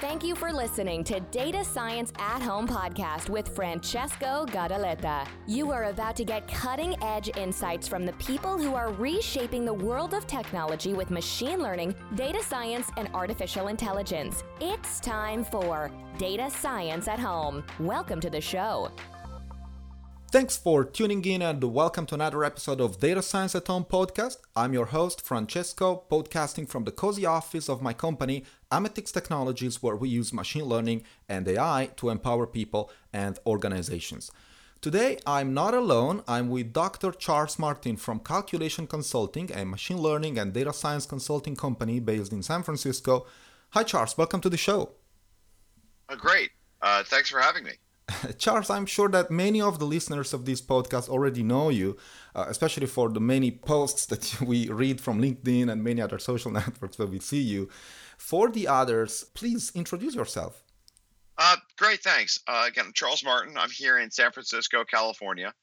Thank you for listening to Data Science at Home podcast with Francesco Gadaletta. You are about to get cutting edge insights from the people who are reshaping the world of technology with machine learning, data science, and artificial intelligence. It's time for Data Science at Home. Welcome to the show. Thanks for tuning in and welcome to another episode of Data Science at Home podcast. I'm your host, Francesco, podcasting from the cozy office of my company, Amethix Technologies, where we use machine learning and AI to empower people and organizations. Today, I'm not alone. I'm with Dr. Charles Martin from Calculation Consulting, a machine learning and data science consulting company based in San Francisco. Hi, Charles. Welcome to the show. Oh, great. Uh, thanks for having me. Charles, I'm sure that many of the listeners of this podcast already know you, uh, especially for the many posts that we read from LinkedIn and many other social networks where we see you. For the others, please introduce yourself. Uh, great, thanks. Uh, again, I'm Charles Martin. I'm here in San Francisco, California,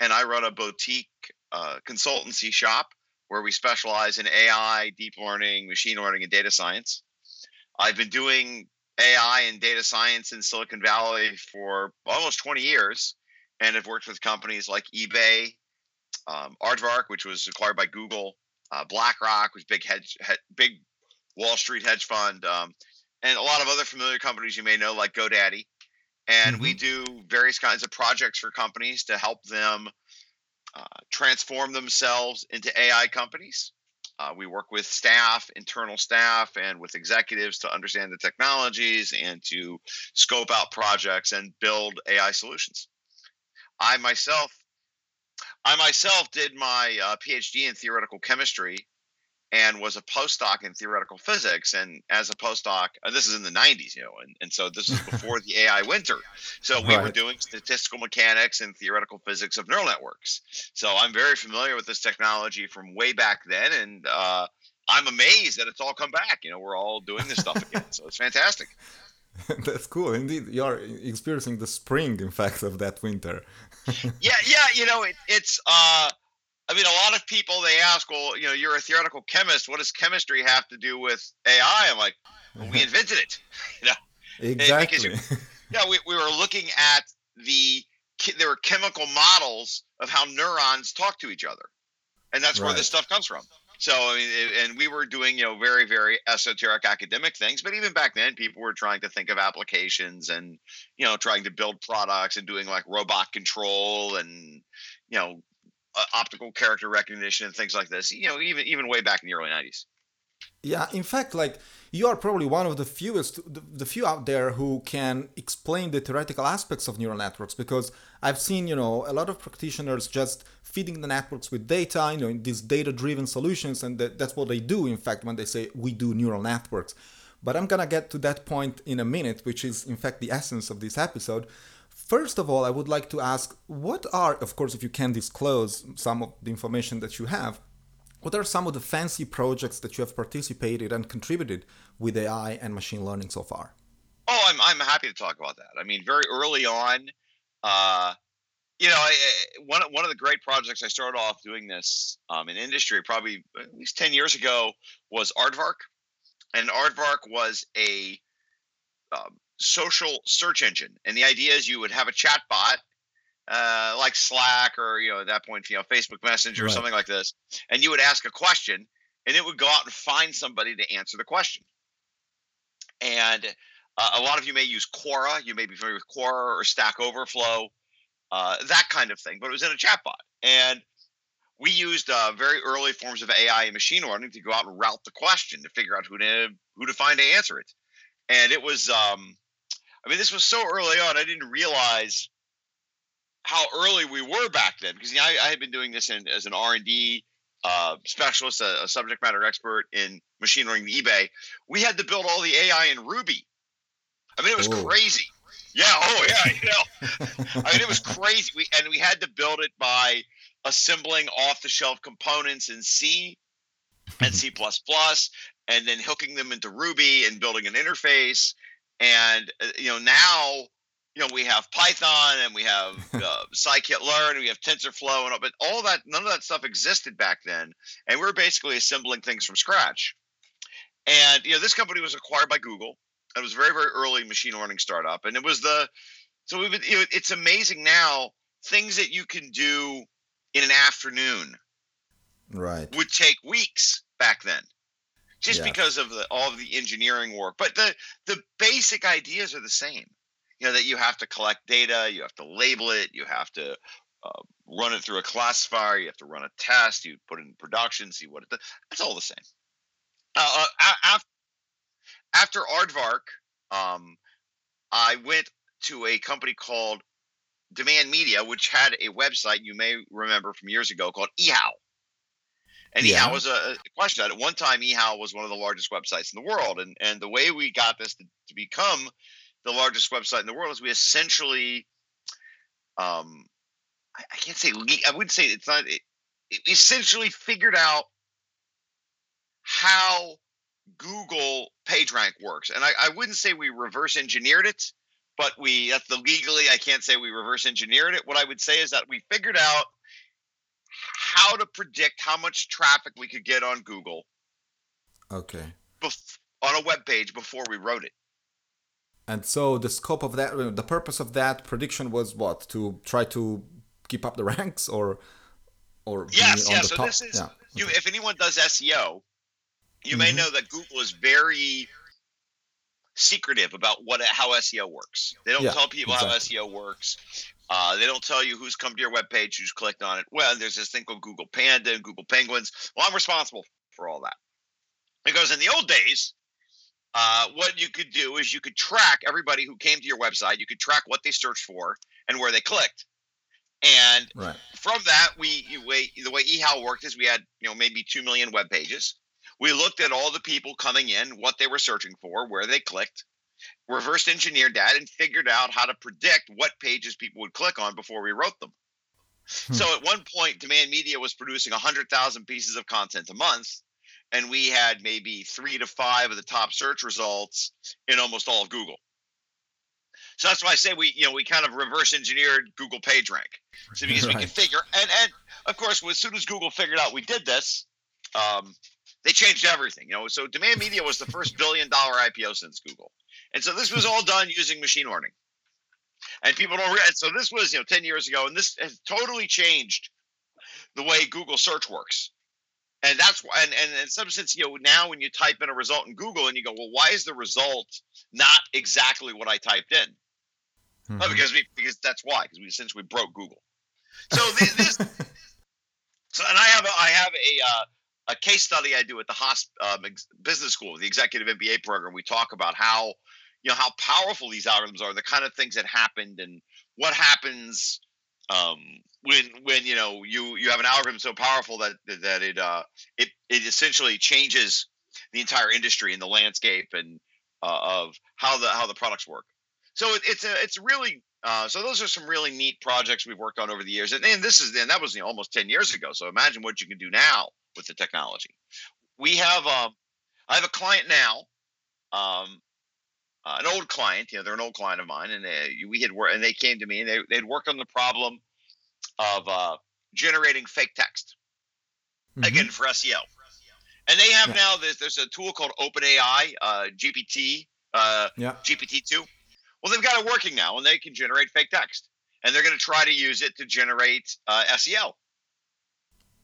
and I run a boutique uh, consultancy shop where we specialize in AI, deep learning, machine learning, and data science. I've been doing AI and data science in Silicon Valley for almost 20 years and have worked with companies like eBay, um, Aardvark, which was acquired by Google, uh, BlackRock, which big hedge, big Wall Street hedge fund, um, and a lot of other familiar companies you may know like GoDaddy. And mm-hmm. we do various kinds of projects for companies to help them uh, transform themselves into AI companies. Uh, we work with staff, internal staff, and with executives to understand the technologies and to scope out projects and build AI solutions. I myself, I myself did my uh, PhD in theoretical chemistry and was a postdoc in theoretical physics. And as a postdoc, and this is in the 90s, you know, and, and so this is before the AI winter. So we right. were doing statistical mechanics and theoretical physics of neural networks. So I'm very familiar with this technology from way back then. And uh, I'm amazed that it's all come back. You know, we're all doing this stuff again. So it's fantastic. That's cool. Indeed, you're experiencing the spring, in fact, of that winter. yeah, yeah. You know, it, it's. uh I mean, a lot of people they ask, well, you know, you're a theoretical chemist. What does chemistry have to do with AI? I'm like, well, we invented it. You know, eh, exactly. yeah, we, we were looking at the there were chemical models of how neurons talk to each other, and that's right. where this stuff comes from. So, I mean, and we were doing, you know, very, very esoteric academic things, but even back then, people were trying to think of applications and, you know, trying to build products and doing like robot control and, you know, uh, optical character recognition and things like this. You know, even even way back in the early '90s. Yeah, in fact, like you are probably one of the fewest, the, the, few out there who can explain the theoretical aspects of neural networks. Because I've seen, you know, a lot of practitioners just feeding the networks with data, you know, in these data-driven solutions, and that, that's what they do. In fact, when they say we do neural networks. But I'm gonna get to that point in a minute, which is in fact the essence of this episode. First of all, I would like to ask what are, of course, if you can disclose some of the information that you have, what are some of the fancy projects that you have participated and contributed with AI and machine learning so far? Oh, I'm, I'm happy to talk about that. I mean, very early on, uh, you know, I, one, one of the great projects I started off doing this um, in industry probably at least 10 years ago was Aardvark. And Aardvark was a um, social search engine. And the idea is you would have a chat bot uh, like Slack or you know at that point you know Facebook Messenger right. or something like this, and you would ask a question, and it would go out and find somebody to answer the question. And uh, a lot of you may use Quora. You may be familiar with Quora or Stack Overflow, uh, that kind of thing. But it was in a chatbot, and we used uh, very early forms of AI and machine learning to go out and route the question to figure out who to who to find to answer it. And it was um, I mean, this was so early on. I didn't realize how early we were back then because you know, I, I, had been doing this in, as an R and D uh, specialist, a, a, subject matter expert in machine learning eBay. We had to build all the AI in Ruby. I mean, it was crazy. Yeah. Oh, yeah. You know, I mean, it was crazy. We and we had to build it by assembling off-the-shelf components in C and C++, and then hooking them into Ruby and building an interface and uh, you know now, you know we have Python and we have uh, scikit-learn, and we have TensorFlow, and all, but all that none of that stuff existed back then, and we are basically assembling things from scratch. And you know this company was acquired by Google, It was a very very early machine learning startup, and it was the so we've been, it's amazing now things that you can do in an afternoon right. would take weeks back then just Yeah. because of the all of the engineering work but the the basic ideas are the same. You know that you have to collect data you have to label it you have to uh, run it through a classifier you have to run a test you put it in production see what it does it's all the same. Uh, uh, after, after aardvark um, i went to a company called demand media which had a website you may remember from years ago called ehow and Yeah. ehow was a, question at one time ehow was one of the largest websites in the world and and the way we got this to, to become the largest website in the world is we essentially um i, I can't say i wouldn't say it's not it, it essentially figured out how google pagerank works. And I, I wouldn't say we reverse engineered it but we that's the legally i can't say we reverse engineered it. What i would say is that we figured out how to predict how much traffic we could get on google okay. bef- on a web page before we wrote it. And so the scope of that the purpose of that prediction was what? To try to keep up the ranks or or be yes on so top? this is yeah you if anyone does seo you may Mhm. know that google is very secretive about what how seo works. They don't Yeah, tell people exactly. how seo works uh, they don't tell you who's come to your webpage who's clicked on it. Well there's this thing called google panda and google penguins. Well i'm responsible for all that. Because in the old days uh, what you could do is you could track everybody who came to your website. You could track what they searched for and where they clicked. And right. from that, we way the way eHow worked is we had you know maybe two million web pages. We looked at all the people coming in, what they were searching for, where they clicked, reverse engineered that, and figured out how to predict what pages people would click on before we wrote them. Hmm. So at one point, Demand Media was producing hundred thousand pieces of content a month, and we had maybe three to five of the top search results in almost all of Google. So that's why I say we, you know, we kind of reverse engineered Google PageRank. So because we can figure, and and of course, as soon as Google figured out we did this, um, they changed everything. You know, so Demand Media was the first billion dollar IPO since Google, and so this was all done using machine learning. And people don't realize. So this was you know ten years ago, and this has totally changed the way Google search works. And that's why, and, and in some sense, you know, now when you type in a result in Google and you go, well, why is the result not exactly what I typed in? Oh, Mhm. because we because that's why because since we broke Google. So thi- this, so and I have a, I have a uh, a case study I do at the hosp, um, ex- business school, the executive MBA program. We talk about how you know how powerful these algorithms are, the kind of things that happened, and what happens um, when when you know you you have an algorithm so powerful that that it uh, it it essentially changes the entire industry and the landscape and uh, of how the how the products work. So it, it's a it's really uh, so those are some really neat projects we've worked on over the years, and, and this is and that was you know, almost ten years ago. So imagine what you can do now with the technology. We have um, I have a client now, um, uh, an old client. You know, they're an old client of mine, and they, we had worked and they came to me and they they'd worked on the problem of uh, generating fake text Mhm. again for SEO. And they have Yeah. now this. there's a tool called OpenAI uh, GPT uh, yeah GPT two. Well, they've got it working now, and they can generate fake text, and they're going to try to use it to generate uh, SEO.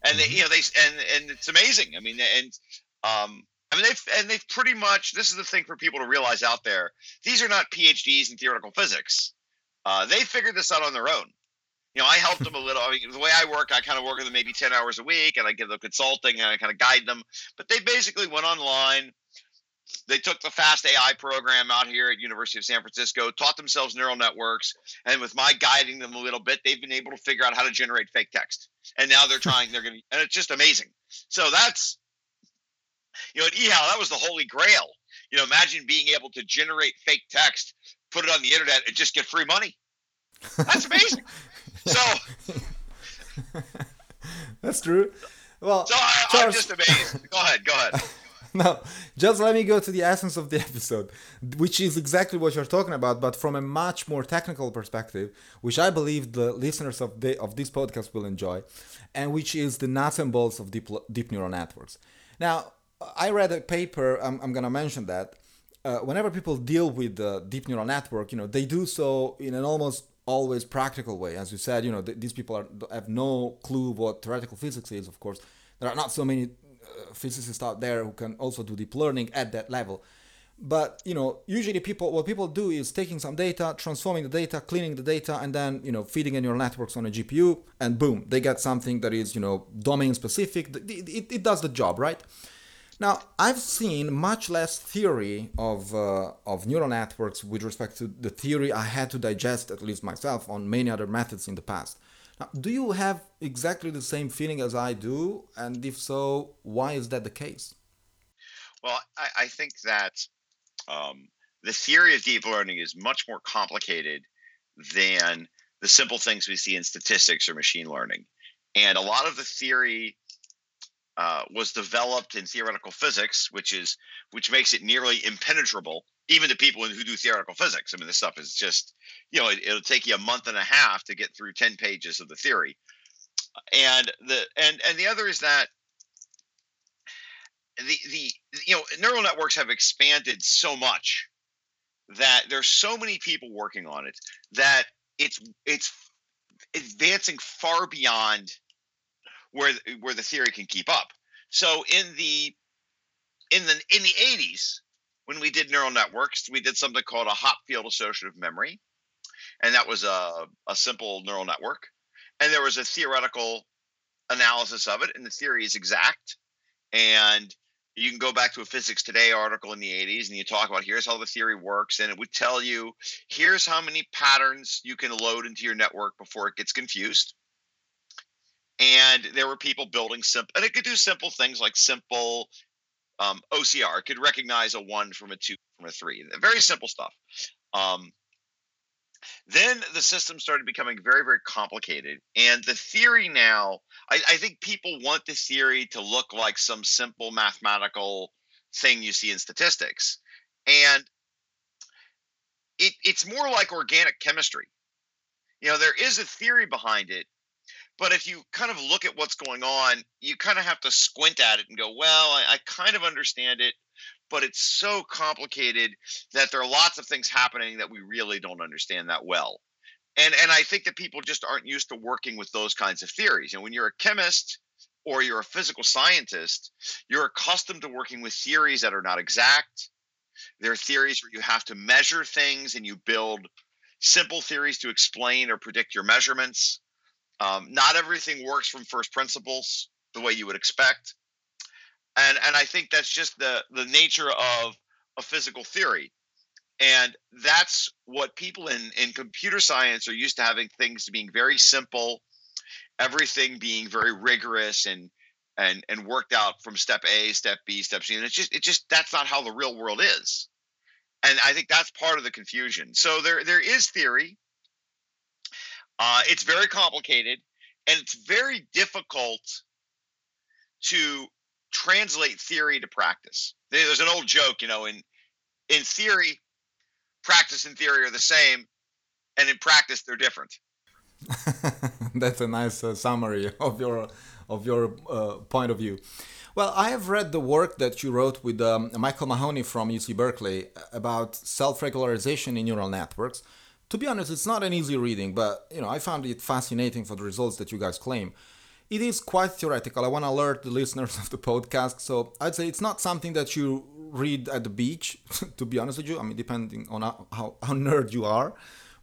And they, Mhm. you know, they and and it's amazing. I mean, and um, I mean, they've and they've pretty much. This is the thing for people to realize out there. These are not PhDs in theoretical physics. Uh, they figured this out on their own. You know, I helped them a little. I mean, the way I work, I kind of work with them maybe ten hours a week, and I give them consulting and I kind of guide them. But they basically went online. They took the Fast AI program out here at University of San Francisco, taught themselves neural networks, and with my guiding them a little bit, they've been able to figure out how to generate fake text. And now they're trying. They're going to, and it's just amazing. So that's, you know, at eHow, that was the holy grail. You know, imagine being able to generate fake text, put it on the internet, and just get free money. That's amazing. so, that's true well so I, I'm just amazed. Go ahead. Go ahead. no, just let me go to the essence of the episode, which is exactly what you're talking about, but from a much more technical perspective, which I believe the listeners of the of this podcast will enjoy, and which is the nuts and bolts of deep deep neural networks. Now, I read a paper. I'm, I'm gonna mention that uh, whenever people deal with the deep neural network, you know, they do so in an almost always practical way. As you said, you know, th- these people are, have no clue what theoretical physics is. Of course, there are not so many uh, physicists out there who can also do deep learning at that level. But you know, usually people what people do is taking some data, transforming the data, cleaning the data, and then you know feeding in your networks on a GPU, and boom, they get something that is you know domain specific. It, it, it does the job, right? Now, I've seen much less theory of, uh, of neural networks with respect to the theory I had to digest, at least myself, on many other methods in the past. Now, do you have exactly the same feeling as I do? And if so, why is that the case? Well, I, I think that um, the theory of deep learning is much more complicated than the simple things we see in statistics or machine learning. And a lot of the theory uh, was developed in theoretical physics, which is which makes it nearly impenetrable even to people who do theoretical physics. I mean, this stuff is just you know it, will take you a month and a half to get through ten pages of the theory, and the and and the other is that the the you know neural networks have expanded so much that there's so many people working on it that it's it's advancing far beyond where where the theory can keep up. So in the in the in the 80s, when we did neural networks, we did something called a Hopfield associative memory, and that was a a simple neural network, and there was a theoretical analysis of it, and the theory is exact, and you can go back to a physics today article in the 80s and you talk about here's how the theory works and it would tell you here's how many patterns you can load into your network before it gets confused. And there were people building simple and it could do simple things like simple um, ocr it could recognize a one from a two from a three very simple stuff. Um, then the system started becoming very very complicated and the theory now I, I think people want the theory to look like some simple mathematical thing you see in statistics and it, it's more like organic chemistry. You know there is a theory behind it but if you kind of look at what's going on, you kind of have to squint at it and go, well, I, I kind of understand it, but it's so complicated that there are lots of things happening that we really don't understand that well. And and I think that people just aren't used to working with those kinds of theories. And when you're a chemist or you're a physical scientist, you're accustomed to working with theories that are not exact. There are theories where you have to measure things and you build simple theories to explain or predict your measurements. Um, not everything works from first principles the way you would expect, and and I think that's just the the nature of a physical theory, and that's what people in in computer science are used to having things being very simple, everything being very rigorous and and and worked out from step A, step B, step C, and it's just it just that's not how the real world is, and I think that's part of the confusion. So there there is theory uh, it's very complicated and it's very difficult to translate theory to practice. There's an old joke, you know, in in theory, practice and theory are the same, and in practice they're different. That's a nice uh, summary of your of your uh, point of view. Well, I have read the work that you wrote with um, Michael Mahoney from UC Berkeley about self-regularization in neural networks to be honest, it's not an easy reading, but you know, I found it fascinating for the results that you guys claim. It is quite theoretical. I want to alert the listeners of the podcast. So I'd say it's not something that you read at the beach, to be honest with you. I mean, depending on how, how, nerd you are.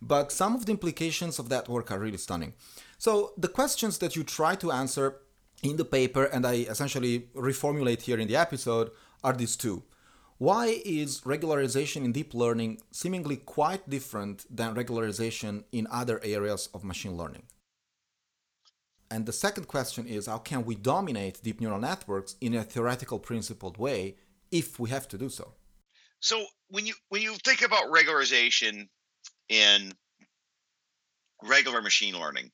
But some of the implications of that work are really stunning. So the questions that you try to answer in the paper, and I essentially reformulate here in the episode, are these two. Why is regularization in deep learning seemingly quite different than regularization in other areas of machine learning? And the second question is how can we dominate deep neural networks in a theoretical principled way if we have to do so? So when you when you think about regularization in regular machine learning,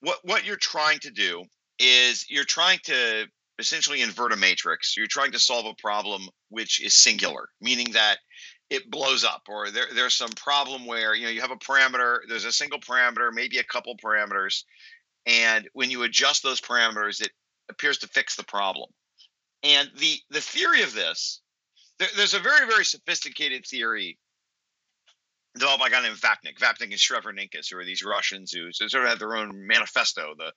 what what you're trying to do is you're trying to essentially invert a matrix. You're trying to solve a problem which is singular, meaning that it blows up or there, there's some problem where you know you have a parameter there's a single parameter maybe a couple parameters and when you adjust those parameters it appears to fix the problem and the the theory of this there, there's a very very sophisticated theory developed by a guy named Vapnik. Vapnik and Chervonenkis, who are these Russians who sort of have their own manifesto, the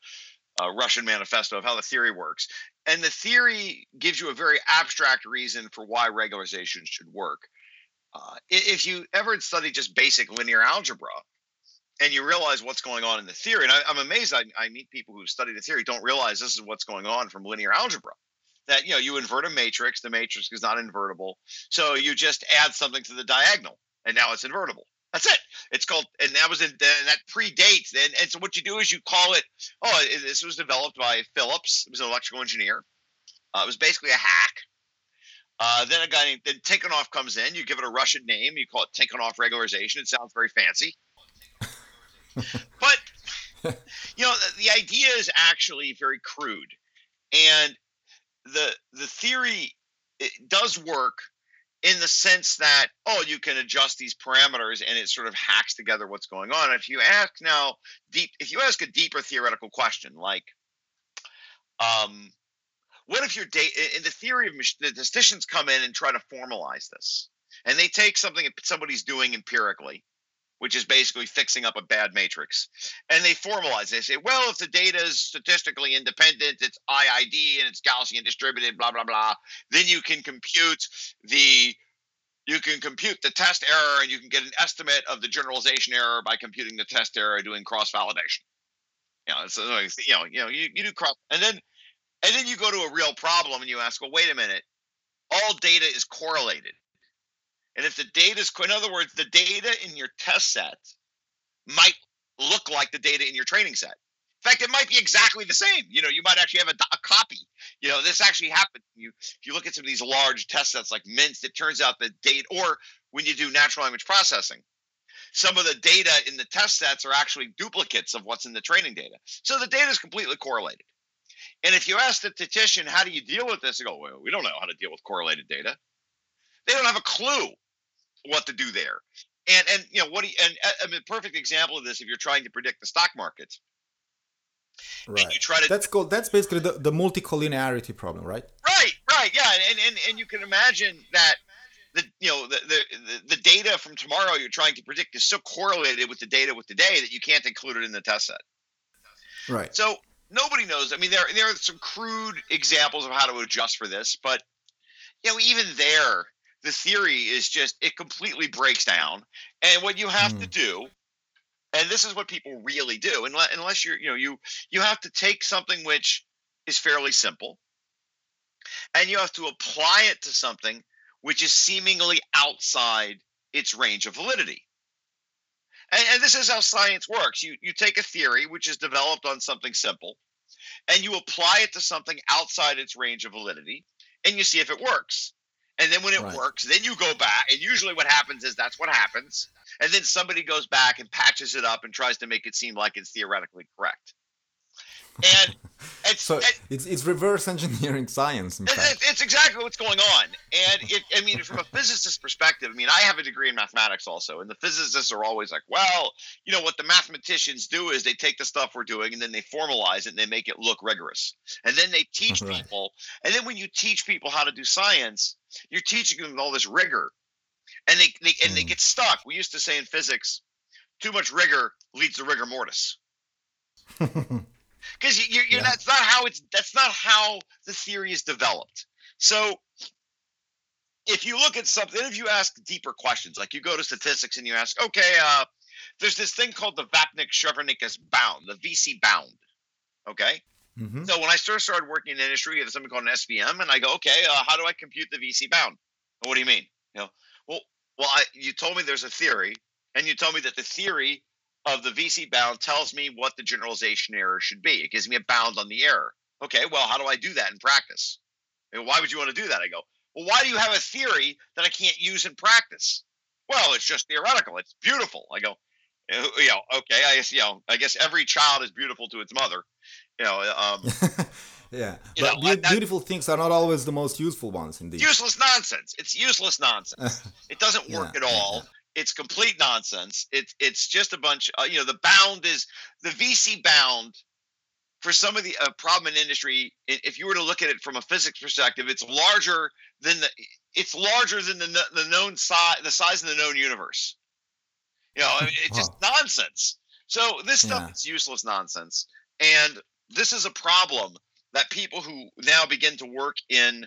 uh, Russian manifesto of how the theory works. And the theory gives you a very abstract reason for why regularization should work. Uh, if you ever study just basic linear algebra and you realize what's going on in the theory, and I, am amazed I, I meet people who study the theory don't realize this is what's going on from linear algebra. That you know you invert a matrix, the matrix is not invertible, so you just add something to the diagonal, and now it's invertible. That's it. It's called, and that was in, that predates. And, and so what you do is you call it. Oh, this was developed by Phillips. It was an electrical engineer. Uh, it was basically a hack. Uh, then a guy named then Tikhonov comes in. You give it a Russian name. You call it Tikhonov regularization. It sounds very fancy. but you know the, the idea is actually very crude, and the the theory it does work in the sense that oh you can adjust these parameters and it sort of hacks together what's going on. If you ask now deep if you ask a deeper theoretical question like um what if your data in the theory of the statisticians come in and try to formalize this and they take something that somebody's doing empirically which is basically fixing up a bad matrix. And they formalize. They say, well, if the data is statistically independent, it's IID and it's Gaussian distributed, blah blah blah. Then you can compute the you can compute the test error and you can get an estimate of the generalization error by computing the test error doing cross validation. You know, so you know, you know, you, you do cross, and then and then you go to a real problem and you ask, well, wait a minute, all data is correlated. And if the data is, in other words, the data in your test set might look like the data in your training set. In fact, it might be exactly the same. You know, you might actually have a, a copy. You know, this actually happened. You, if you look at some of these large test sets like MNIST, it turns out that data, or when you do natural language processing, some of the data in the test sets are actually duplicates of what's in the training data. So the data is completely correlated. And if you ask the statistician, how do you deal with this? They go, well, we don't know how to deal with correlated data. They don't have a clue what to do there. And and you know what? He, and uh, I mean, perfect example of this if you're trying to predict the stock market. Right. you try to. That's called. That's basically the, the multicollinearity problem, right? Right. Right. Yeah. And and and you can imagine that the you know the, the the data from tomorrow you're trying to predict is so correlated with the data with today that you can't include it in the test set. Right. So nobody knows. I mean, there there are some crude examples of how to adjust for this, but you know, even there, the theory is just it completely breaks down. And what you have mm. to do, and this is what people really do, unless, unless you're you know you you have to take something which is fairly simple, and you have to apply it to something which is seemingly outside its range of validity. And, and, this is how science works. You you take a theory which is developed on something simple, and you apply it to something outside its range of validity, and you see if it works. And then when it right. works, then you go back. And usually what happens is that's what happens. And then somebody goes back and patches it up and tries to make it seem like it's theoretically correct. And it's, so it's it's reverse engineering science. It's, it's, exactly what's going on. And it, I mean, from a physicist perspective, I mean, I have a degree in mathematics also, and the physicists are always like, well, you know, what the mathematicians do is they take the stuff we're doing and then they formalize it and they make it look rigorous, and then they teach right. people. And then when you teach people how to do science, you're teaching them all this rigor, and they, they and mm. they get stuck. We used to say in physics, too much rigor leads to rigor mortis. because you, are yeah. that's not how it's that's not how the theory is developed. So if you look at something, if you ask deeper questions, like you go to statistics and you ask, okay, uh, there's this thing called the Vapnik Chervonenkis bound, the VC bound. Okay. Mm-hmm. So when I first started working in the industry, there's something called an SVM, and I go, okay, uh, how do I compute the VC bound? What do you mean? You know, well, well, I, you told me there's a theory, and you told me that the theory of the VC bound tells me what the generalization error should be. It gives me a bound on the error. Okay, well, how do I do that in practice? And why would you want to do that? I go, well, why do you have a theory that I can't use in practice? Well, it's just theoretical. It's beautiful. I go, uh, you know, okay, I guess, you know, I guess every child is beautiful to its mother. You know, um, yeah, but know, be- beautiful things are not always the most useful ones. Indeed, useless nonsense. It's useless nonsense. it doesn't work yeah, at all. Yeah it's complete nonsense. It's it's just a bunch. Uh, you know, the bound is the VC bound. For some of the uh, problem in industry, if you were to look at it from a physics perspective, it's larger than the it's larger than the the known size the size of the known universe. You know, it's just nonsense. So this stuff yeah. is useless nonsense, and this is a problem that people who now begin to work in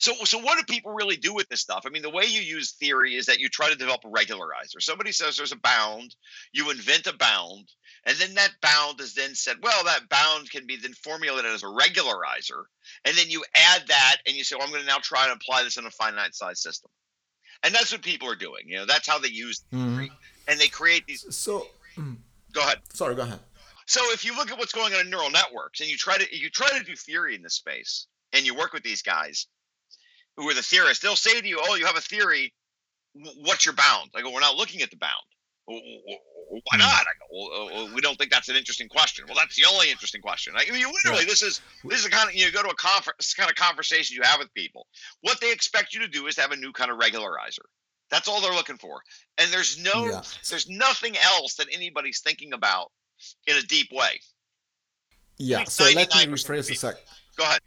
so, so what do people really do with this stuff? I mean, the way you use theory is that you try to develop a regularizer. Somebody says there's a bound, you invent a bound, and then that bound is then said, well, that bound can be then formulated as a regularizer, and then you add that, and you say, well, I'm going to now try to apply this in a finite size system, and that's what people are doing. You know, that's how they use theory, mm-hmm. and they create these. So, go ahead. Sorry, go ahead. So if you look at what's going on in neural networks, and you try to you try to do theory in this space, and you work with these guys, who are the theorists, they'll say to you, "Oh, you have a theory. What's your bound?" I go, "We're not looking at the bound." Why hmm. not? I go, well, we don't think that's an interesting question. Well, that's the only interesting question. I mean, literally, this is this is kind of you go to a conference, kind of conversation you have with people. What they expect you to do is have a new kind of regularizer. That's all they're looking for. And there's no, yeah. there's nothing else that anybody's thinking about in a deep way. Yeah. So let me rephrase a sec. Go ahead.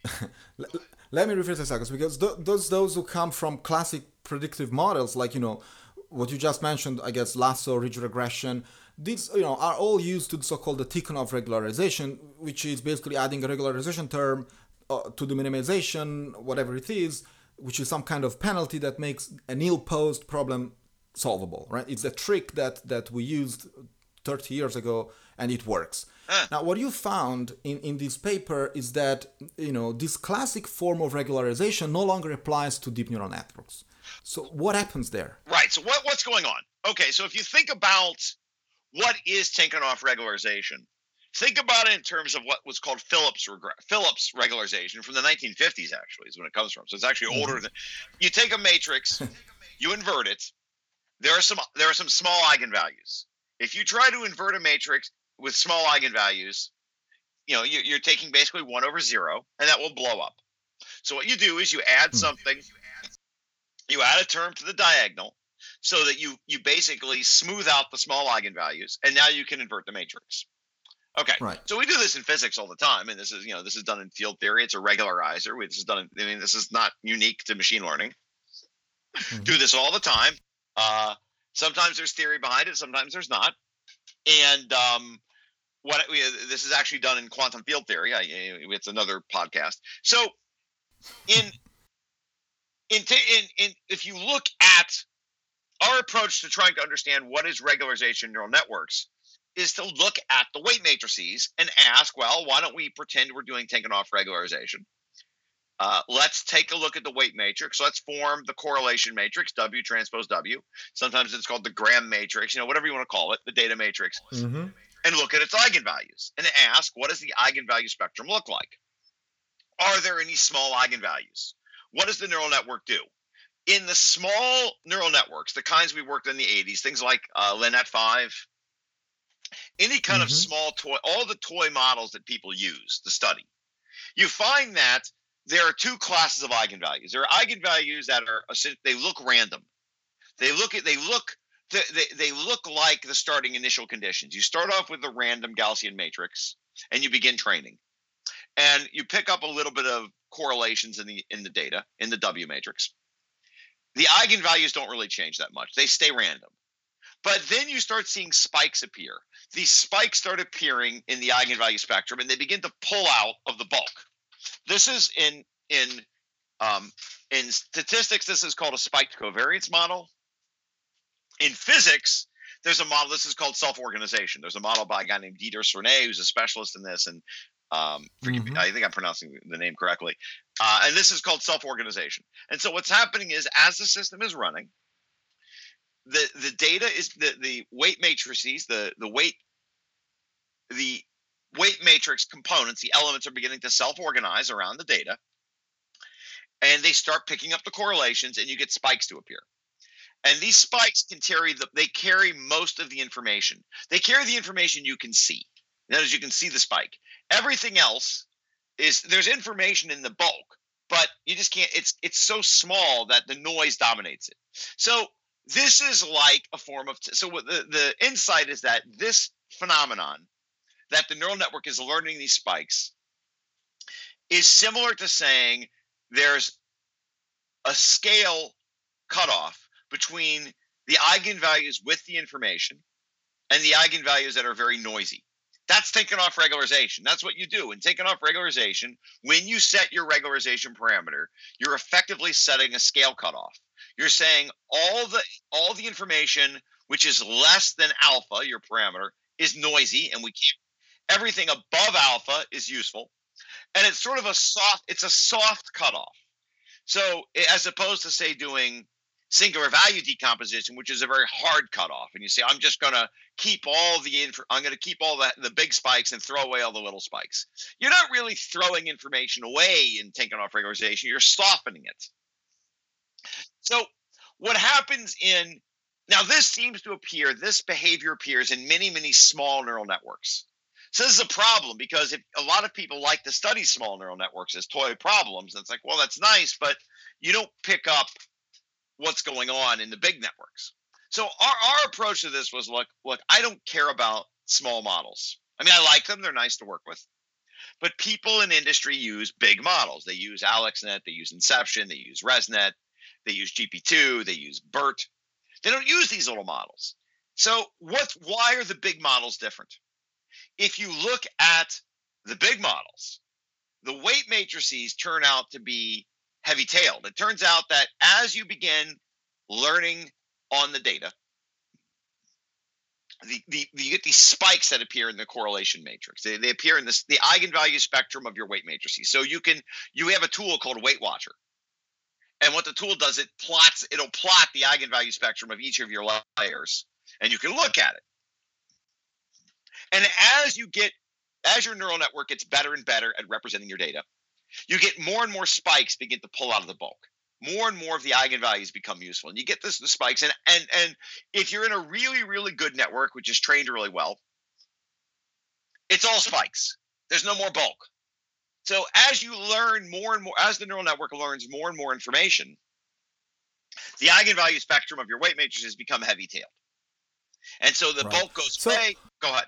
let me rephrase a second because th- those those who come from classic predictive models like you know what you just mentioned i guess lasso ridge regression these you know are all used to the so-called the tikhonov regularization which is basically adding a regularization term uh, to the minimization whatever it is which is some kind of penalty that makes an ill-posed problem solvable right? It's a trick that that we used 30 years ago and it works now, what you found in, in this paper is that you know this classic form of regularization no longer applies to deep neural networks. So, what happens there? Right. So, what, what's going on? Okay. So, if you think about what is Tikhonov regularization, think about it in terms of what was called Phillips regre- Phillips regularization from the 1950s. Actually, is when it comes from. So, it's actually older mm-hmm. than. You take a matrix, you invert it. There are some there are some small eigenvalues. If you try to invert a matrix, with small eigenvalues, you know, you're, taking basically one over zero, and that will blow up. So what you do is you add hmm. something, you add a term to the diagonal, so that you you basically smooth out the small eigenvalues, and now you can invert the matrix. Okay, right. So we do this in physics all the time, and this is you know this is done in field theory. It's a regularizer. This is done. In, I mean, this is not unique to machine learning. Mm-hmm. Do this all the time. Uh, sometimes there's theory behind it. Sometimes there's not. And um, what we, this is actually done in quantum field theory. I, it's another podcast. So, in in, in in if you look at our approach to trying to understand what is regularization neural networks, is to look at the weight matrices and ask, well, why don't we pretend we're doing Tikhonov regularization? Uh, let's take a look at the weight matrix. Let's form the correlation matrix, W transpose W. Sometimes it's called the Gram matrix, you know, whatever you want to call it, the data matrix. Mm-hmm. And look at its eigenvalues and ask, what does the eigenvalue spectrum look like? Are there any small eigenvalues? What does the neural network do? In the small neural networks, the kinds we worked in the 80s, things like uh, LeNet 5, any kind mm-hmm. of small toy, all the toy models that people use to study, you find that there are two classes of eigenvalues. There are eigenvalues that are they look random. They look at they look they, they look like the starting initial conditions. You start off with a random Gaussian matrix and you begin training. And you pick up a little bit of correlations in the in the data in the W matrix. The eigenvalues don't really change that much. They stay random. But then you start seeing spikes appear. These spikes start appearing in the eigenvalue spectrum and they begin to pull out of the bulk. This is in in um, in statistics. This is called a spiked covariance model. In physics, there's a model. This is called self-organization. There's a model by a guy named Didier Sornette, who's a specialist in this, and um, mm-hmm. I think I'm pronouncing the name correctly. Uh, and this is called self-organization. And so what's happening is, as the system is running, the the data is the the weight matrices, the the weight the weight matrix components, the elements are beginning to self-organize around the data, and they start picking up the correlations, and you get spikes to appear. And these spikes can carry the they carry most of the information. They carry the information you can see. That is, you can see the spike. Everything else is there's information in the bulk, but you just can't. It's it's so small that the noise dominates it. So this is like a form of so the the insight is that this phenomenon that the neural network is learning these spikes is similar to saying there's a scale cutoff between the eigenvalues with the information and the eigenvalues that are very noisy. That's Tikhonov regularization. That's what you do. And Tikhonov regularization, when you set your regularization parameter, you're effectively setting a scale cutoff. You're saying all the all the information which is less than alpha, your parameter, is noisy, and we keep everything above alpha is useful. And it's sort of a soft, it's a soft cutoff. So as opposed to say doing singular value decomposition, which is a very hard cutoff. And you say, I'm just going to keep all the inf- I'm going to keep all the, the big spikes and throw away all the little spikes. You're not really throwing information away in Tikhonov regularization. You're softening it. So what happens in now this seems to appear, this behavior appears in many, many small neural networks. So this is a problem because if a lot of people like to study small neural networks as toy problems, it's like, well, that's nice, but you don't pick up what's going on in the big networks. So our, our approach to this was look, look, I don't care about small models. I mean, I like them, they're nice to work with. But people in industry use big models. They use AlexNet, they use Inception, they use ResNet, they use GP2, they use BERT. They don't use these little models. So what why are the big models different? If you look at the big models, the weight matrices turn out to be heavy tailed. It turns out that as you begin learning on the data, the, the, you get these spikes that appear in the correlation matrix. They, they appear in this the eigenvalue spectrum of your weight matrices. So you can you have a tool called Weight Watcher, and what the tool does it plots it'll plot the eigenvalue spectrum of each of your layers, and you can look at it. And as you get as your neural network gets better and better at representing your data, you get more and more spikes begin to pull out of the bulk. More and more of the eigenvalues become useful, and you get this the spikes. And and and if you're in a really really good network, which is trained really well, it's all spikes. There's no more bulk. So as you learn more and more, as the neural network learns more and more information, the eigenvalue spectrum of your weight matrices become heavy tailed. And so the right. bulk goes so, away. Go ahead.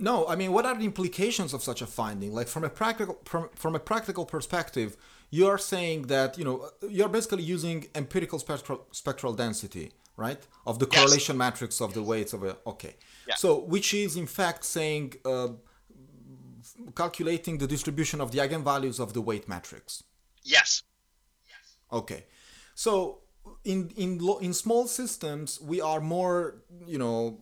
No, I mean, what are the implications of such a finding? Like from a practical from, from a practical perspective, you are saying that you know you're basically using empirical spectral spectral density, right, of the correlation yes. matrix of the weights of a okay. Yeah. So which is in fact saying uh, calculating the distribution of the eigenvalues of the weight matrix. Yes. yes. Okay. So in in in small systems we are more you know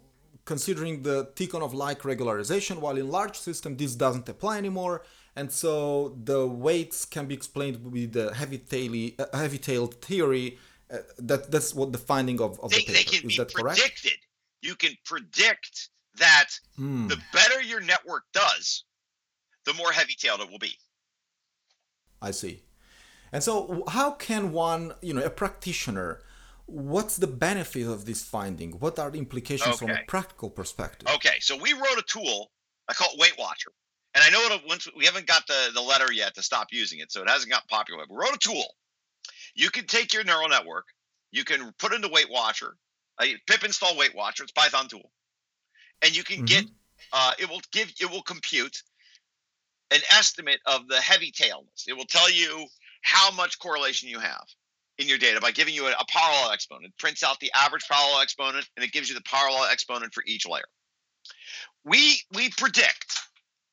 considering the Tikhonov like regularization, while in large system this doesn't apply anymore. And so the weights can be explained with the heavy taily, uh, heavy tailed theory. Uh, that that's what the finding of, of they, the paper. They can Is be that correct? predicted. You can predict that mm. the better your network does, the more heavy tailed it will be. I see. And so, how can one, you know, a practitioner, what's the benefit of this finding? What are the implications okay. from a practical perspective? Okay, so we wrote a tool I call it Weight Watcher, and I know it once we haven't got the the letter yet to stop using it, so it hasn't got popular. But we wrote a tool. You can take your neural network, you can put into Weight Watcher, uh, pip install Weight Watcher. It's Python tool, and you can mm-hmm. get uh, it will give it will compute an estimate of the heavy tailness. It will tell you how much correlation you have in your data by giving you a, a law exponent. It prints out the average power law exponent and it gives you the power law exponent for each layer. We we predict.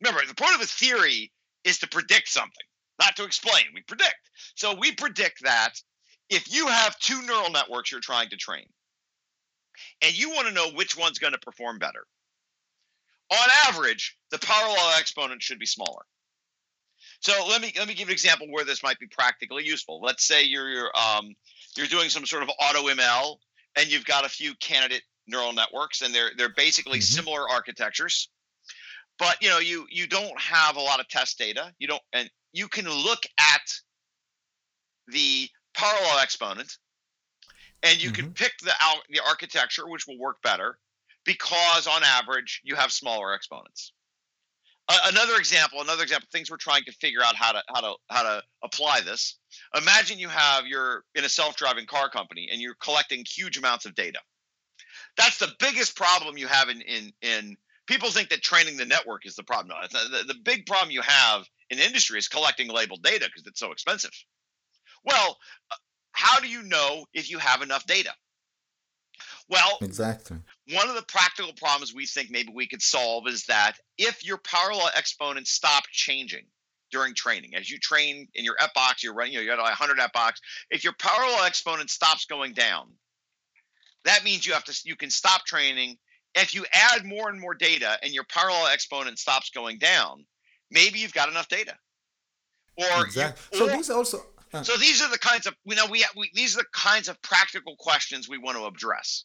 Remember, the point of a theory is to predict something, not to explain. We predict. So we predict that if you have two neural networks you're trying to train, and you want to know which one's going to perform better, on average, the power law exponent should be smaller. So let me let me give an example where this might be practically useful. Let's say you're, you're um, you're doing some sort of auto ML and you've got a few candidate neural networks and they're they're basically mm-hmm. similar architectures. But you know, you you don't have a lot of test data. You don't and you can look at the power law exponent and you mm-hmm. can pick the the architecture which will work better because on average you have smaller exponents another example, another example, things we're trying to figure out how to how to how to apply this. Imagine you have you're in a self-driving car company and you're collecting huge amounts of data. That's the biggest problem you have in in in people think that training the network is the problem. No, the, the big problem you have in industry is collecting labeled data because it's so expensive. Well, uh, how do you know if you have enough data? Well, exactly. One of the practical problems we think maybe we could solve is that if your power law exponents stop changing during training, as you train in your epochs, you're running, you, know, you got 100 epochs. If your power law exponent stops going down, that means you have to you can stop training. If you add more and more data and your power law exponent stops going down, maybe you've got enough data. Or exactly. so these also uh, so these are the kinds of you know we, we these are the kinds of practical questions we want to address.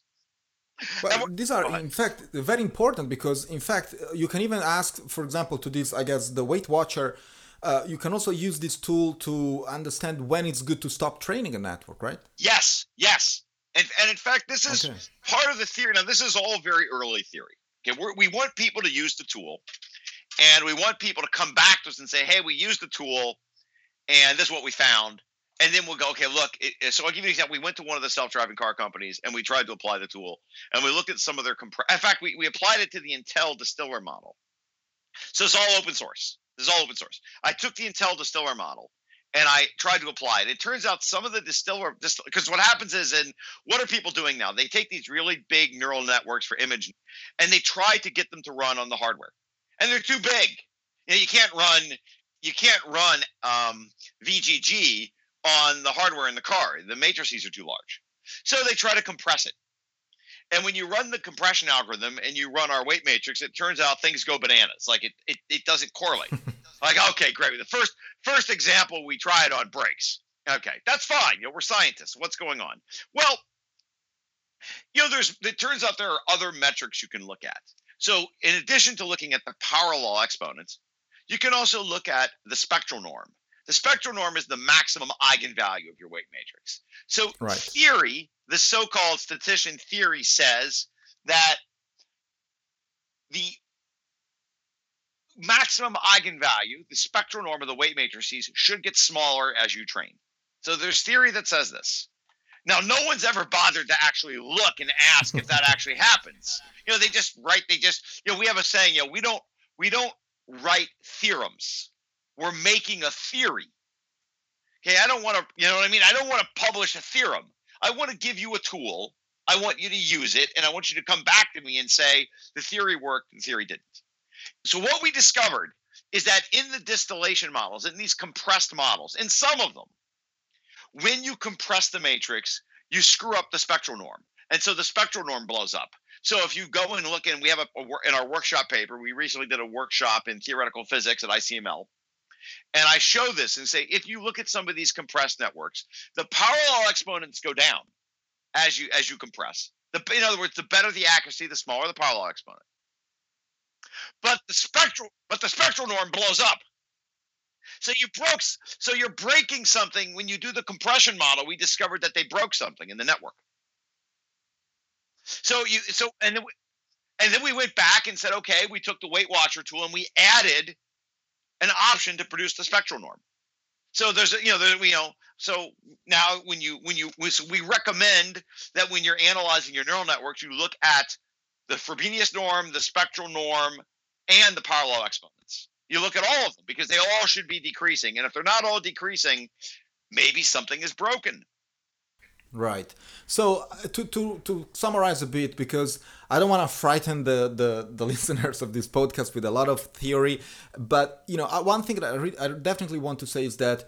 Well, these are in fact very important because in fact you can even ask, for example, to this I guess the WeightWatcher. Uh, you can also use this tool to understand when it's good to stop training a network, right? Yes, yes. And, and in fact, this is okay. part of the theory. Now, this is all very early theory. Okay, We're, we want people to use the tool, and we want people to come back to us and say, "Hey, we used the tool, and this is what we found." And then we'll go, "Okay, look." It, so I'll give you an example. We went to one of the self-driving car companies, and we tried to apply the tool, and we looked at some of their. Comp- in fact, we, we applied it to the Intel distiller model. So it's all open source. This is all open source. I took the Intel distiller model and I tried to apply it. It turns out some of the distiller, because what happens is, and what are people doing now? They take these really big neural networks for image, and they try to get them to run on the hardware, and they're too big. You know, you can't run, you can't run um, VGG on the hardware in the car. The matrices are too large, so they try to compress it. And when you run the compression algorithm and you run our weight matrix, it turns out things go bananas. Like it, it, it doesn't correlate. like, okay, great. The first first example we tried on brakes. Okay, that's fine. You know, we're scientists. What's going on? Well, you know, there's it turns out there are other metrics you can look at. So in addition to looking at the power law exponents, you can also look at the spectral norm. The spectral norm is the maximum eigenvalue of your weight matrix. So right. theory, the so-called statistician theory says that the maximum eigenvalue, the spectral norm of the weight matrices, should get smaller as you train. So there's theory that says this. Now, no one's ever bothered to actually look and ask if that actually happens. You know, they just write. They just, you know, we have a saying. You know, we don't, we don't write theorems. We're making a theory. Okay, I don't want to, you know what I mean? I don't want to publish a theorem. I want to give you a tool. I want you to use it, and I want you to come back to me and say the theory worked, the theory didn't. So what we discovered is that in the distillation models, in these compressed models, in some of them, when you compress the matrix, you screw up the spectral norm. And so the spectral norm blows up. So if you go and look and we have a, a in our workshop paper, we recently did a workshop in theoretical physics at ICML. And I show this and say, if you look at some of these compressed networks, the law exponents go down as you as you compress. The, in other words, the better the accuracy, the smaller the law exponent. But the spectral, but the spectral norm blows up. So you broke. So you're breaking something when you do the compression model. We discovered that they broke something in the network. So you so and then we, and then we went back and said, okay, we took the WeightWatcher tool and we added an option to produce the spectral norm. So there's you know there, you know so now when you when you so we recommend that when you're analyzing your neural networks you look at the Frobenius norm, the spectral norm, and the power law exponents. You look at all of them because they all should be decreasing, and if they're not all decreasing, maybe something is broken. Right. So uh, to to to summarize a bit, because I don't want to frighten the, the the listeners of this podcast with a lot of theory, but you know, uh, one thing that I, re- I definitely want to say is that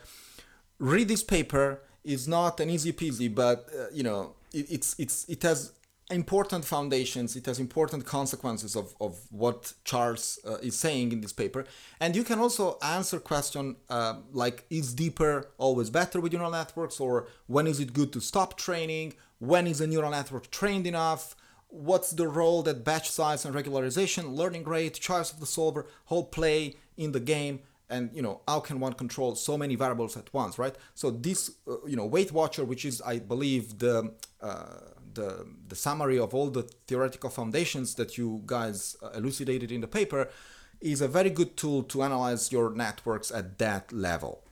read this paper is not an easy peasy, but uh, you know, it, it's it's it has important foundations it has important consequences of, of what charles uh, is saying in this paper. And you can also answer question uh, like is deeper always better with neural networks or when is it good to stop training? When is a neural network trained enough? What's the role that batch size and regularization learning rate choice of the solver whole play in the game? And you know how can one control so many variables at once right? So this uh, you know WeightWatcher which is i believe the uh, the, the summary of all the theoretical foundations that you guys uh, elucidated in the paper is a very good tool to analyze your networks at that level.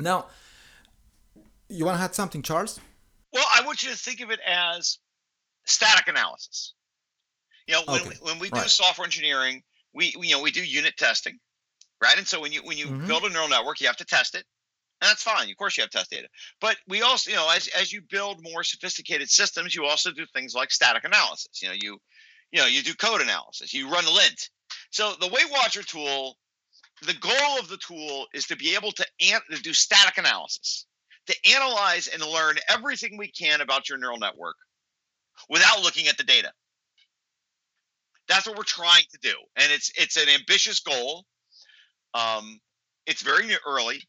Now, you want to add something, Charles? Well, I want you to think of it as static analysis. You know, when, okay. we, when we do right. software engineering, we you know we do unit testing, right? And so when you when you mm-hmm. build a neural network, you have to test it. And that's fine. Of course, you have test data. But we also, you know, as, as you build more sophisticated systems, you also do things like static analysis. You know, you, you know, you do code analysis. You run lint. So the WeightWatcher tool, the goal of the tool is to be able to, an- to do static analysis, to analyze and learn everything we can about your neural network without looking at the data. That's what we're trying to do, and it's it's an ambitious goal. Um, it's very early,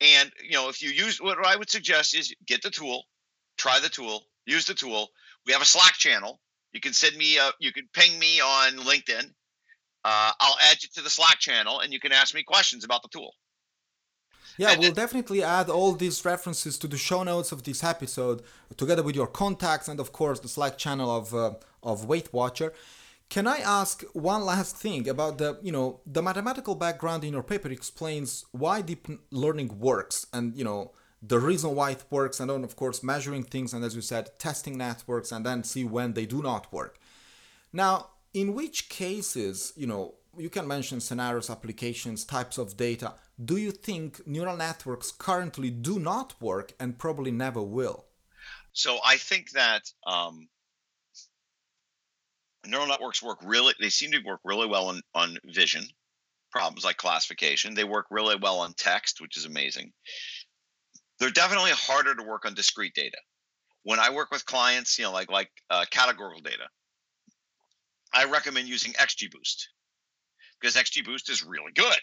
and you know if you use what I would suggest is get the tool, try the tool, use the tool. We have a Slack channel. You can send me a, you can ping me on LinkedIn. Uh, I'll add you to the Slack channel, and you can ask me questions about the tool. Yeah, we'll definitely add all these references to the show notes of this episode, together with your contacts and of course the Slack channel of uh, of WeightWatcher. Can I ask one last thing about the, you know, the mathematical background in your paper explains why deep learning works and, you know, the reason why it works and then of course measuring things and as you said testing networks and then see when they do not work. Now, in which cases, you know, you can mention scenarios, applications, types of data. Do you think neural networks currently do not work and probably never will? So I think that um, neural networks work really they seem to work really well on, on vision problems like classification. They work really well on text which is amazing. They're definitely harder to work on discrete data. When i work with clients you know like like uh, categorical data i recommend using xgboost because xgboost is really good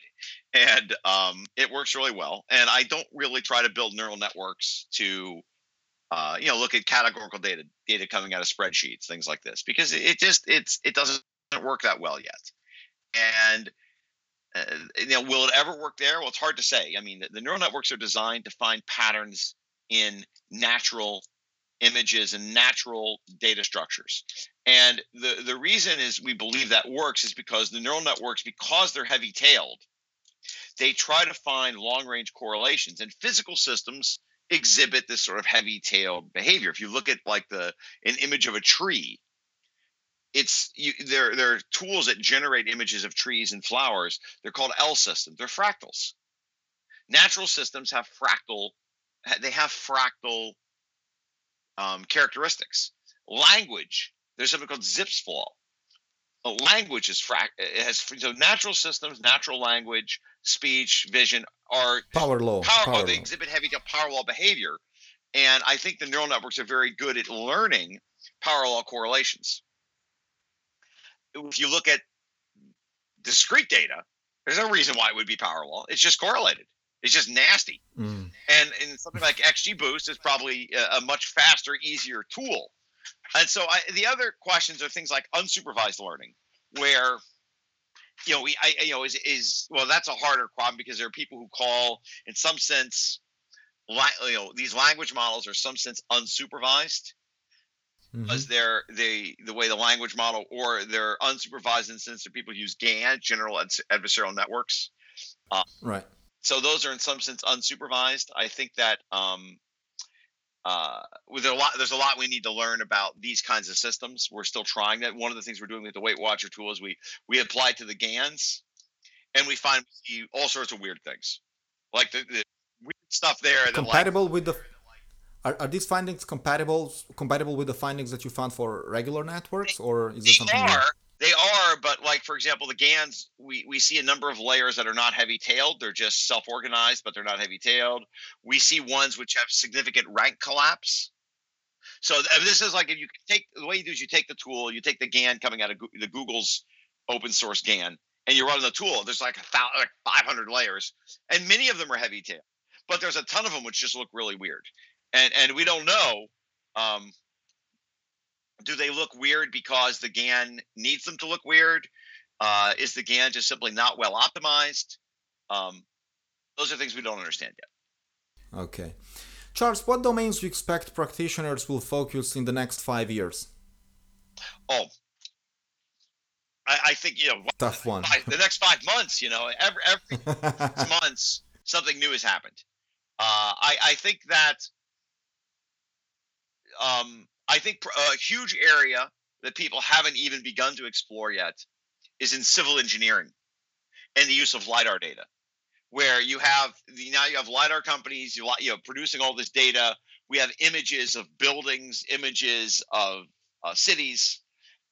and um, it works really well. And i don't really try to build neural networks to uh, you know, look at categorical data, data coming out of spreadsheets, things like this, because it just it's it doesn't work that well yet. And uh, you know, will it ever work there? Well, it's hard to say. I mean, the, the neural networks are designed to find patterns in natural images and natural data structures. And the the reason is we believe that works is because the neural networks, because they're heavy tailed, they try to find long range correlations. And physical systems exhibit this sort of heavy tailed behavior. If you look at like the an image of a tree, it's you, there there are tools that generate images of trees and flowers. They're called L systems. They're fractals. Natural systems have fractal they have fractal um, characteristics. Language, there's something called Zipf's law language is frac it has so natural systems natural language speech vision are power law power, power they law. exhibit heavy power law behavior. And i think the neural networks are very good at learning power law correlations. If you look at discrete data there's no reason why it would be power law. It's just correlated. It's just nasty. Mm. and, and something like xgboost is probably a, a much faster easier tool and so I, the other questions are things like unsupervised learning, where you know we I, you know is is well that's a harder problem because there are people who call in some sense you know these language models are some sense unsupervised mm-hmm. because they're they the way the language model or they're unsupervised in the sense that people use GAN general adversarial networks. Uh, right. So those are in some sense unsupervised. I think that um, uh, with a lot, there's a lot we need to learn about these kinds of systems. We're still trying that. One of the things we're doing with the WeightWatcher tool is we we apply to the GANs, and we find all sorts of weird things, like the, the weird stuff there. Compatible like, with the. Are, are these findings compatible compatible with the findings that you found for regular networks, or is it something? Are, they are, but like for example, the GANs, we we see a number of layers that are not heavy tailed. They're just self organized, but they're not heavy tailed. We see ones which have significant rank collapse. So this is like if you take the way you do is you take the tool, you take the GAN coming out of the Google's open source GAN, and you run the tool. There's like a thousand, like 500 layers, and many of them are heavy tailed, but there's a ton of them which just look really weird, and and we don't know. Um, do they look weird because the GAN needs them to look weird? Uh, is the GAN just simply not well optimized? Um, those are things we don't understand yet. Okay. Charles, what domains do you expect practitioners will focus in the next five years? Oh, I, I think, you know, tough one. Five, the next five months, you know, every, every months, something new has happened. Uh, I, I think that um, I think a huge area that people haven't even begun to explore yet is in civil engineering and the use of lidar data. where you have the now you have lidar companies you know producing all this data. We have images of buildings, images of uh, cities,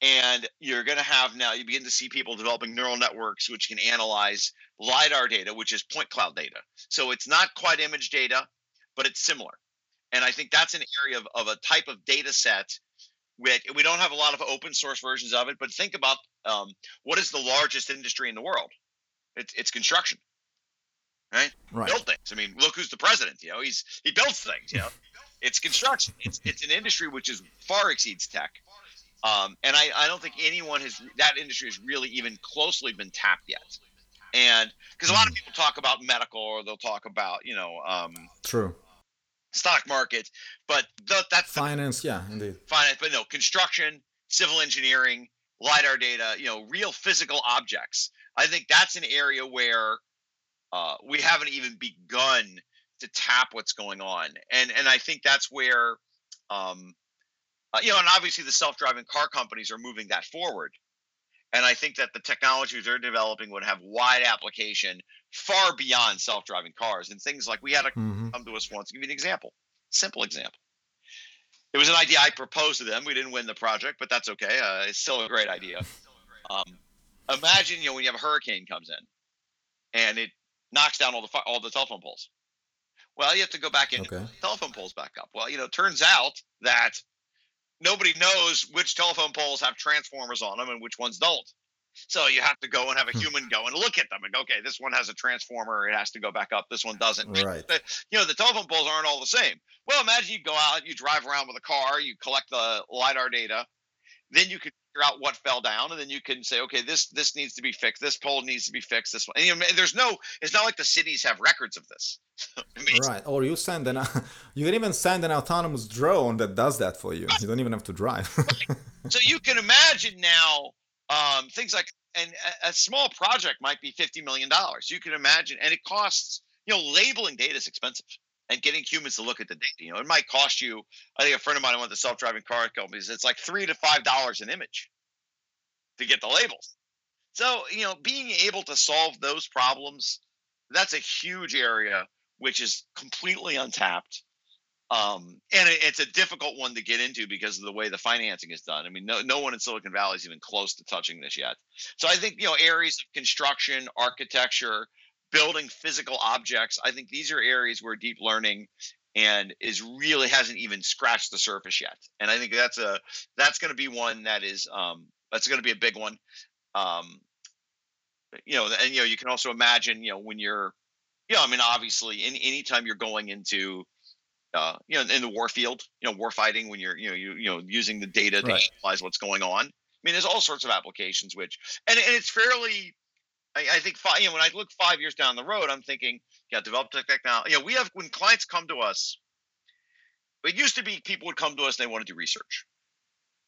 and you're going to have now you begin to see people developing neural networks which can analyze lidar data, which is point cloud data. So it's not quite image data, but it's similar. And I think that's an area of, of a type of data set which we don't have a lot of open source versions of it, but think about um, what is the largest industry in the world? It's, it's construction right? Right. Build things. I mean, look who's the president. You know, he's he builds things. You know, it's construction. It's it's an industry which is far exceeds tech. Um, and I, I don't think anyone has that industry has really even closely been tapped yet. And because a lot of people talk about medical or they'll talk about you know um, True. Stock market, but the, that's the Finance, yeah, indeed. finance, but no construction, civil engineering, lidar data, you know, real physical objects. I think that's an area where uh, we haven't even begun to tap what's going on, and and I think that's where, um, uh, you know, and obviously the self-driving car companies are moving that forward, and I think that the technologies they're developing would have wide application far beyond self-driving cars and things like we had a hmm come to us once. Give you an example, simple example. It was an idea I proposed to them. We didn't win the project, but that's okay. Uh, it's still a great idea. Um, imagine, you know, when you have a hurricane comes in, and it knocks down all the all the telephone poles. Well, you have to go back in Okay. telephone poles back up. Well, you know, it turns out that nobody knows which telephone poles have transformers on them and which ones don't. So you have to go and have a Hmm. human go and look at them and go, okay, this one has a transformer, it has to go back up. This one doesn't. Right. But, you know, the telephone poles aren't all the same. Well, imagine you go out, you drive around with a car, you collect the lidar data, then you can figure out what fell down, and then you can say, okay, this this needs to be fixed, this pole needs to be fixed, this one. And, you know, there's no, it's not like the cities have records of this. I mean, Right. Or you send an you can even send an autonomous drone that does that for you. You don't even have to drive. so you can imagine now um, things like and a, small project might be fifty million dollars. You can imagine, and it costs. You know, labeling data is expensive, and getting humans to look at the data. You know, it might cost you. I think a friend of mine went to self-driving car companies. It's like three to five dollars an image to get the labels. So you know, being able to solve those problems, that's a huge area which is completely untapped um, and it, it's a difficult one to get into because of the way the financing is done. I mean, no, no one in Silicon Valley is even close to touching this yet. So I think you know areas of construction, architecture, building physical objects. I think these are areas where deep learning and is really hasn't even scratched the surface yet. And I think that's a that's going to be one that is um, that's going to be a big one. Um, you know, and you know you can also imagine you know when you're, you know, I mean obviously in anytime you're going into uh, you know, in the war field, you know, war fighting when you're, you know, you you know, using the data to Right. analyze what's going on. I mean, there's all sorts of applications which, and, and it's fairly, I, I think, five, you know, when I look five years down the road, I'm thinking, yeah, develop tech technology. You know, we have when clients come to us, it used to be people would come to us and they want to do research,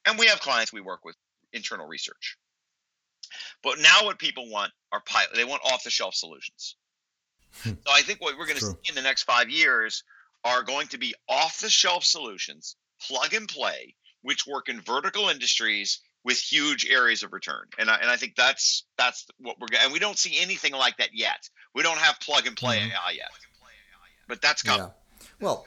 and we have clients we work with internal research. But now what people want are pilot. They want off-the-shelf solutions. so I think what we're going to see in the next five years are going to be off the shelf solutions, plug and play, which work in vertical industries with huge areas of return. And I, and I think that's that's what we're going and we don't see anything like that yet. We don't have plug and play Mhm. AI yet. But that's coming. Yeah. Well,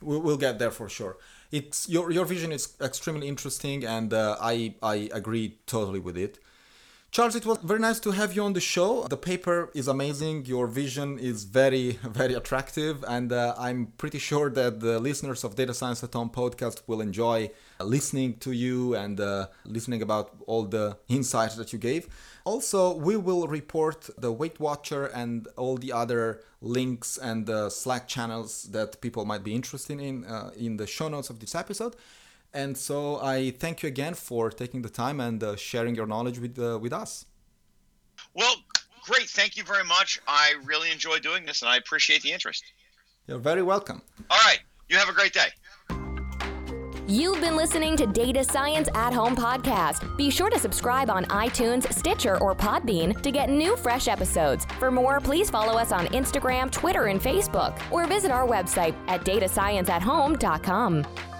we- we'll get there for sure. It's your your vision is extremely interesting, and uh, I I agree totally with it. Charles, it was very nice to have you on the show. The paper is amazing. Your vision is very, very attractive. And uh, I'm pretty sure that the listeners of Data Science at Home podcast will enjoy listening to you and uh, listening about all the insights that you gave. Also, we will report the WeightWatcher and all the other links and uh, Slack channels that people might be interested in uh, in the show notes of this episode. And so I thank you again for taking the time and uh, sharing your knowledge with uh, with us. Well, great. Thank you very much. I really enjoy doing this and I appreciate the interest. You're very welcome. All right. You have a great day. You've been listening to Data Science at Home podcast. Be sure to subscribe on iTunes, Stitcher, or Podbean to get new fresh episodes. For more, please follow us on Instagram, Twitter, and Facebook, or visit our website at datascienceathome.com.